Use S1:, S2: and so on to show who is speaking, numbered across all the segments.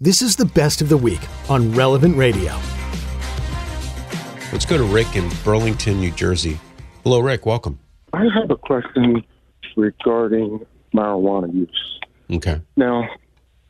S1: This is the best of the week on Relevant Radio.
S2: Let's go to Rick in Burlington, New Jersey. Hello, Rick. Welcome.
S3: I have a question regarding marijuana use.
S2: Okay.
S3: Now,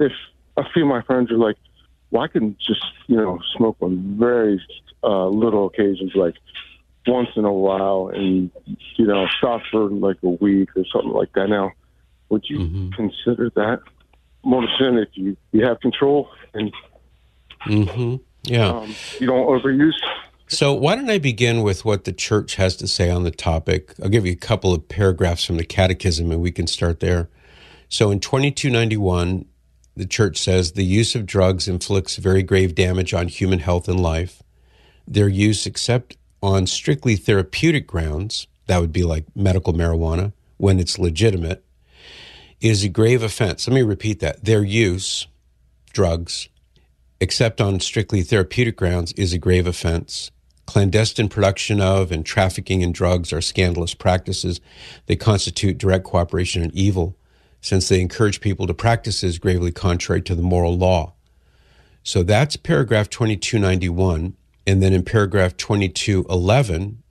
S3: if a few of my friends are like, well, I can just, you know, smoke on very uh, little occasions, like once in a while, and, you know, stop for like a week or something like that. Now, would you
S2: Mhm.
S3: consider that more sin if you, you have control and
S2: Mm-hmm. Yeah.
S3: um, you don't overuse?
S2: So, why don't I begin with what the church has to say on the topic? I'll give you a couple of paragraphs from the Catechism and we can start there. So, in 2291, the church says the use of drugs inflicts very grave damage on human health and life. Their use, except on strictly therapeutic grounds, that would be like medical marijuana, when it's legitimate, is a grave offense. Let me repeat that. Their use, drugs, except on strictly therapeutic grounds, is a grave offense. Clandestine production of and trafficking in drugs are scandalous practices. They constitute direct cooperation in evil, since they encourage people to practices gravely contrary to the moral law. So that's paragraph 2291. And then in paragraph 2211,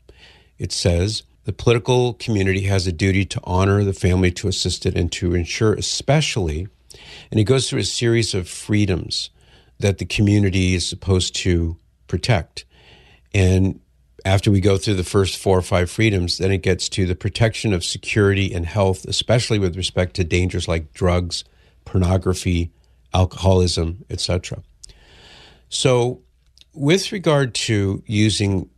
S2: it says the political community has a duty to honor the family, to assist it, and to ensure, especially, and it goes through a series of freedoms that the community is supposed to protect. And after we go through the first four or five freedoms, then it gets to the protection of security and health, especially with respect to dangers like drugs, pornography, alcoholism, etc. So, with regard to using,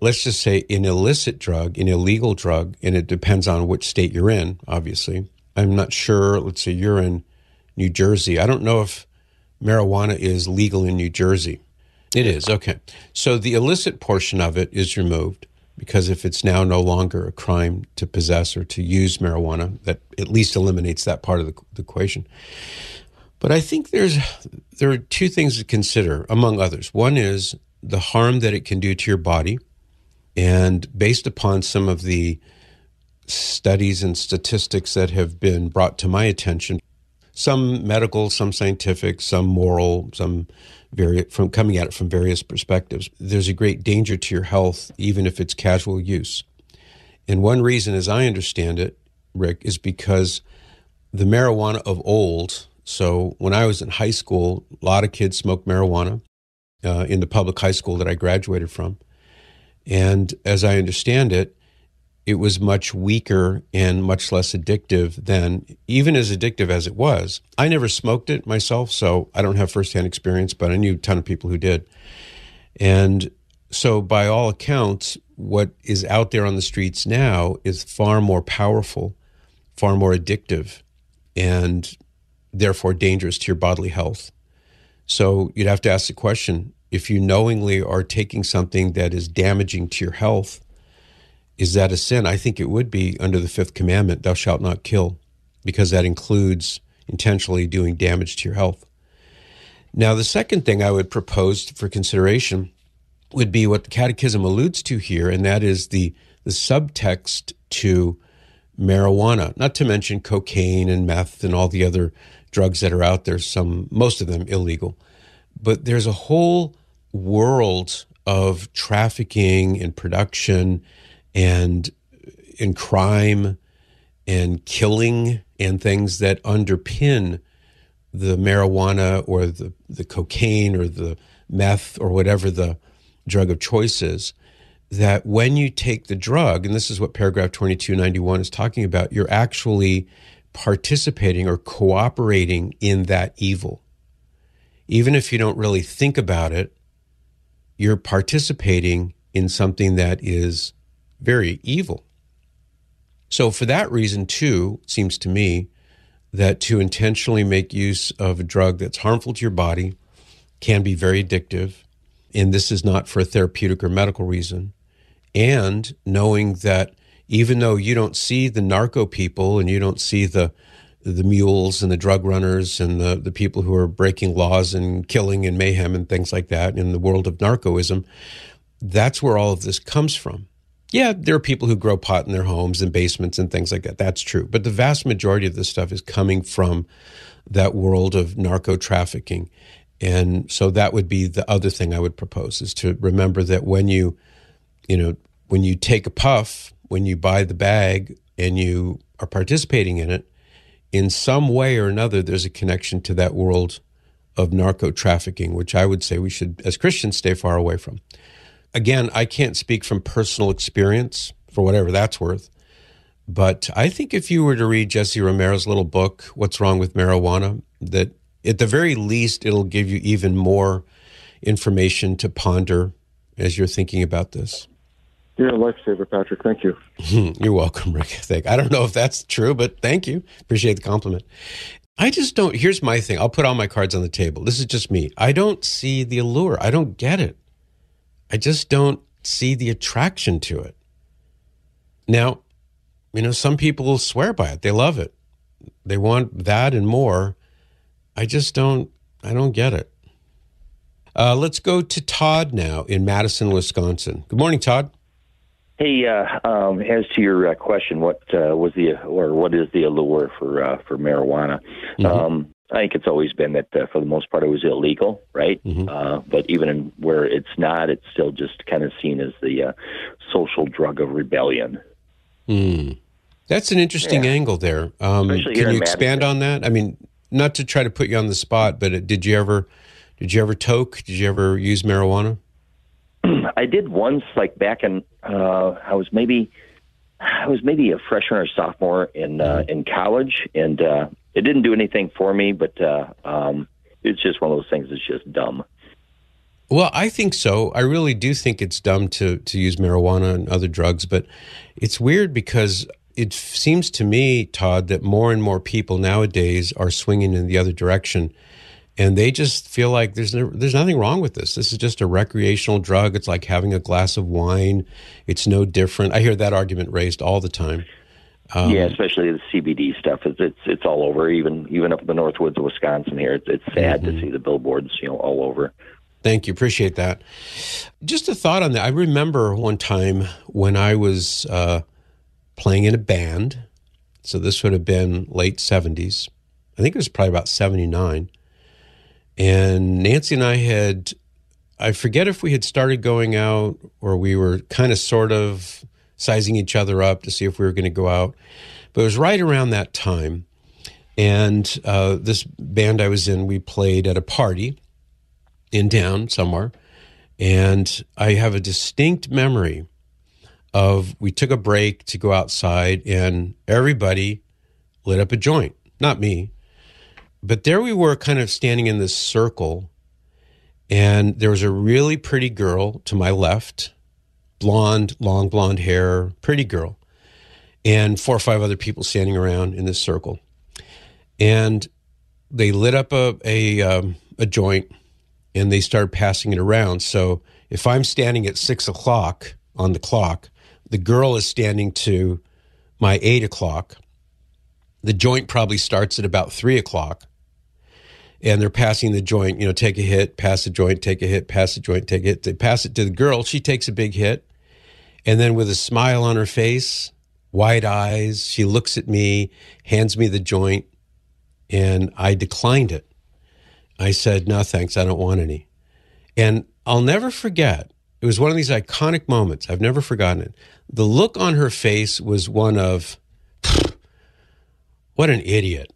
S2: let's just say, an illicit drug, an illegal drug, and it depends on which state you're in, obviously. I'm not sure, let's say you're in New Jersey. I don't know if marijuana is legal in New Jersey. It is, okay. So the illicit portion of it is removed because if it's now no longer a crime to possess or to use marijuana, that at least eliminates that part of the, the equation. But I think there's there are two things to consider, among others. One is the harm that it can do to your body, and based upon some of the studies and statistics that have been brought to my attention, some medical, some scientific, some moral, some very from coming at it from various perspectives. There's a great danger to your health, even if it's casual use. And one reason, as I understand it, Rick, is because the marijuana of old. So when I was in high school, a lot of kids smoked marijuana uh, in the public high school that I graduated from. And as I understand it, it was much weaker and much less addictive than, even as addictive as it was. I never smoked it myself, so I don't have firsthand experience, but I knew a ton of people who did. And so, by all accounts, what is out there on the streets now is far more powerful, far more addictive, and therefore dangerous to your bodily health. So, you'd have to ask the question if you knowingly are taking something that is damaging to your health, is that a sin? I think it would be under the fifth commandment, thou shalt not kill, because that includes intentionally doing damage to your health. Now, the second thing I would propose for consideration would be what the Catechism alludes to here, and that is the, the subtext to marijuana, not to mention cocaine and meth and all the other drugs that are out there, some most of them illegal. But there's a whole world of trafficking and production and in crime and killing and things that underpin the marijuana or the, the cocaine or the meth or whatever the drug of choice is that when you take the drug and this is what paragraph 2291 is talking about you're actually participating or cooperating in that evil. Even if you don't really think about it you're participating in something that is very evil. So for that reason too it seems to me that to intentionally make use of a drug that's harmful to your body can be very addictive and this is not for a therapeutic or medical reason. And knowing that even though you don't see the narco people and you don't see the the mules and the drug runners and the, the people who are breaking laws and killing and mayhem and things like that in the world of narcoism, that's where all of this comes from. Yeah, there are people who grow pot in their homes and basements and things like that. That's true. But the vast majority of this stuff is coming from that world of narco trafficking. And so that would be the other thing I would propose is to remember that when you, you know, when you take a puff, when you buy the bag and you are participating in it, in some way or another, there's a connection to that world of narco trafficking, which I would say we should, as Christians, stay far away from again, I can't speak from personal experience for whatever that's worth. But I think if you were to read Jesse Romero's little book, What's Wrong with Marijuana, that at the very least, it'll give you even more information to ponder as you're thinking about this.
S3: You're a lifesaver, Patrick. Thank you.
S2: You're welcome, Rick. Thank. I don't know if that's true, but thank you. Appreciate the compliment. I just don't. Here's my thing. I'll put all my cards on the table. This is just me. I don't see the allure. I don't get it. I just don't see the attraction to it. Now, you know, some people swear by it. They love it. They want that and more. I just don't I don't get it. Uh, let's go to Todd now in Madison, Wisconsin. Good morning, Todd.
S4: Hey, uh, um, as to your uh, question, what uh, was the or what is the allure for uh, for marijuana? Mm-hmm. Um, I think it's always been that uh, for the most part it was illegal, right? Mm-hmm. Uh, but even in where it's not, it's still just kind of seen as the uh, social drug of rebellion.
S2: Mm. That's an interesting yeah. angle there. Um, can you expand on that? I mean, not to try to put you on the spot, but did you ever, did you ever toke? Did you ever use marijuana?
S4: I did once, like back in, uh, I was maybe, I was maybe a freshman or sophomore in uh, mm-hmm. in college, and uh, it didn't do anything for me, but uh, um, it's just one of those things that's just dumb.
S2: Well, I think so. I really do think it's dumb to to use marijuana and other drugs, but it's weird because it seems to me, Todd, that more and more people nowadays are swinging in the other direction, and they just feel like there's no, there's nothing wrong with this. This is just a recreational drug. It's like having a glass of wine. It's no different. I hear that argument raised all the time.
S4: Um, yeah, especially the CBD stuff. It's, it's it's all over. Even even up in the Northwoods of Wisconsin here, it's, it's sad mm-hmm. to see the billboards, you know, all over.
S2: Thank you, appreciate that. Just a thought on that. I remember one time when I was uh, playing in a band. So this would have been late seventies. I think it was probably about seventy nine. And Nancy and I had, I forget if we had started going out or we were kind of sort of sizing each other up to see if we were going to go out. But it was right around that time. And uh, this band I was in, we played at a party in town somewhere. And I have a distinct memory of we took a break to go outside and everybody lit up a joint. Not me. But there we were kind of standing in this circle. And there was a really pretty girl to my left blonde, long blonde hair, pretty girl, and four or five other people standing around in this circle. And they lit up a a, um, a joint, and they started passing it around. So if I'm standing at six o'clock on the clock, the girl is standing to my eight o'clock. The joint probably starts at about three o'clock and they're passing the joint, you know, take a hit, pass the joint, take a hit, pass the joint, take a hit. They pass it to the girl. She takes a big hit. And then with a smile on her face, wide eyes, she looks at me, hands me the joint, and I declined it. I said, no, thanks, I don't want any. And I'll never forget, it was one of these iconic moments. I've never forgotten it. The look on her face was one of, what an idiot,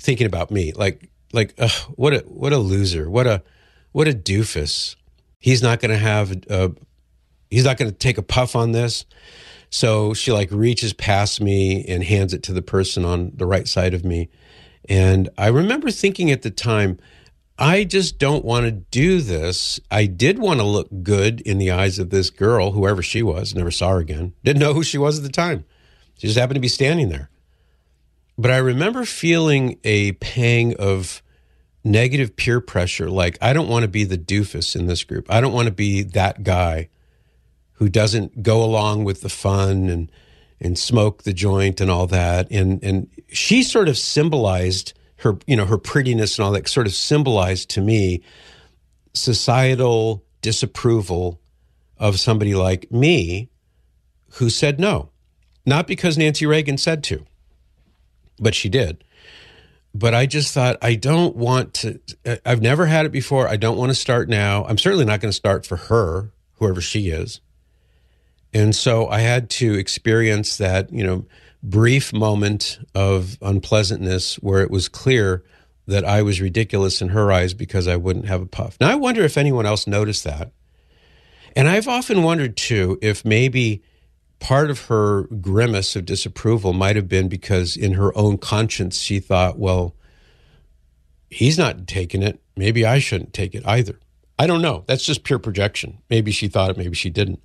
S2: thinking about me. Like, like, ugh, what a what a loser, what a what a doofus. He's not going to have a, he's not going to take a puff on this. So she like reaches past me and hands it to the person on the right side of me. And I remember thinking at the time, I just don't want to do this. I did want to look good in the eyes of this girl, whoever she was, never saw her again. Didn't know who she was at the time. She just happened to be standing there. But I remember feeling a pang of negative peer pressure like, I don't want to be the doofus in this group. I don't want to be that guy who doesn't go along with the fun and and smoke the joint and all that. And and she sort of symbolized her, you know, her prettiness and all that sort of symbolized to me societal disapproval of somebody like me who said no. Not because Nancy Reagan said to, but she did. But I just thought, I don't want to, I've never had it before. I don't want to start now. I'm certainly not going to start for her, whoever she is. And so I had to experience that, you know, brief moment of unpleasantness where it was clear that I was ridiculous in her eyes because I wouldn't have a puff. Now, I wonder if anyone else noticed that. And I've often wondered too if maybe part of her grimace of disapproval might have been because in her own conscience she thought, well, he's not taking it. Maybe I shouldn't take it either. I don't know. That's just pure projection. Maybe she thought it, maybe she didn't.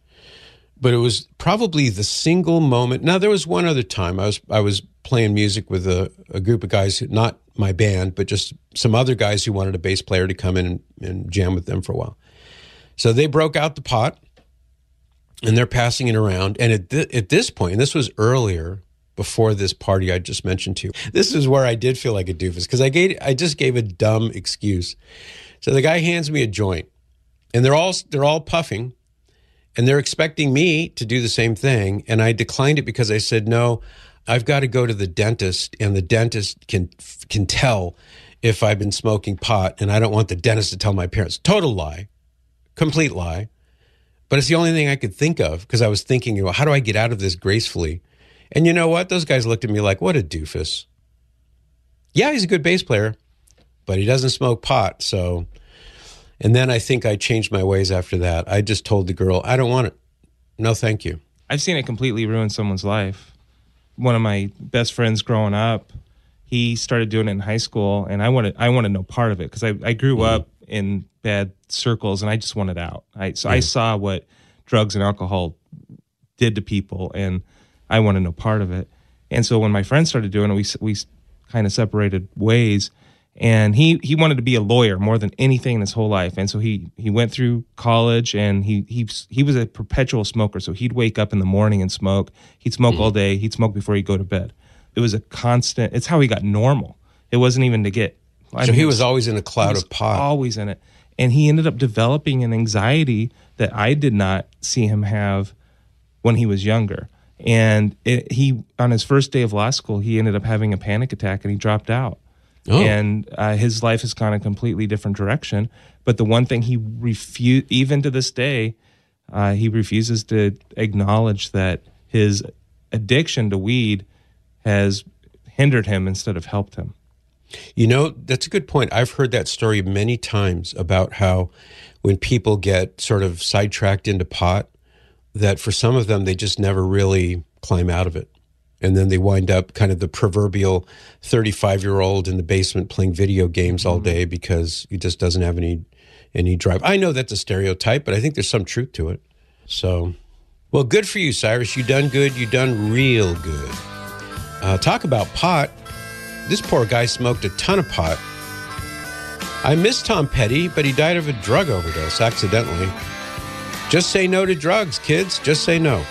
S2: But it was probably the single moment. Now there was one other time I was I was playing music with a, a group of guys, not my band, but just some other guys who wanted a bass player to come in and, and jam with them for a while. So they broke out the pot and they're passing it around. And at, th- at this point, and this was earlier before this party I just mentioned to you, this is where I did feel like a doofus because I gave I just gave a dumb excuse. So the guy hands me a joint, and they're all they're all puffing, and they're expecting me to do the same thing, and I declined it because I said no. I've got to go to the dentist, and the dentist can can tell if I've been smoking pot, and I don't want the dentist to tell my parents. Total lie, complete lie. But it's the only thing I could think of because I was thinking, well, how do I get out of this gracefully? And you know what? Those guys looked at me like, what a doofus. Yeah, he's a good bass player, but he doesn't smoke pot. So, and then I think I changed my ways after that. I just told the girl, I don't want it. No, thank you.
S5: I've seen it completely ruin someone's life one of my best friends growing up, he started doing it in high school, and I wanted I wanted no part of it because I, I grew mm. up in bad circles and I just wanted out. I so I saw what drugs and alcohol did to people, and I wanted no part of it. And so when my friends started doing it, we we kind of separated ways and he he wanted to be a lawyer more than anything in his whole life. And so he he went through college and he he he was a perpetual smoker. So he'd wake up in the morning and smoke. He'd smoke mm-hmm. all day. He'd smoke before he'd go to bed. It was a constant it's how he got normal. It wasn't even to get
S2: I so he was always in a cloud of pot
S5: always in it and he ended up developing an anxiety that I did not see him have when he was younger and it, he on his first day of law school he ended up having a panic attack and he dropped out Oh. And uh, his life has gone a completely different direction. But the one thing he refuse, even to this day, uh, he refuses to acknowledge that his addiction to weed has hindered him instead of helped him.
S2: You know, that's a good point. I've heard that story many times about how when people get sort of sidetracked into pot, that for some of them, they just never really climb out of it and then they wind up kind of the proverbial 35 year old in the basement playing video games all mm-hmm. day because he just doesn't have any any drive. I know that's a stereotype, but I think there's some truth to it. So, well, good for you, Cyrus. You've done good. You've done real good. Uh, talk about pot. This poor guy smoked a ton of pot. I miss Tom Petty, but he died of a drug overdose accidentally. Just say no to drugs, kids. Just say no.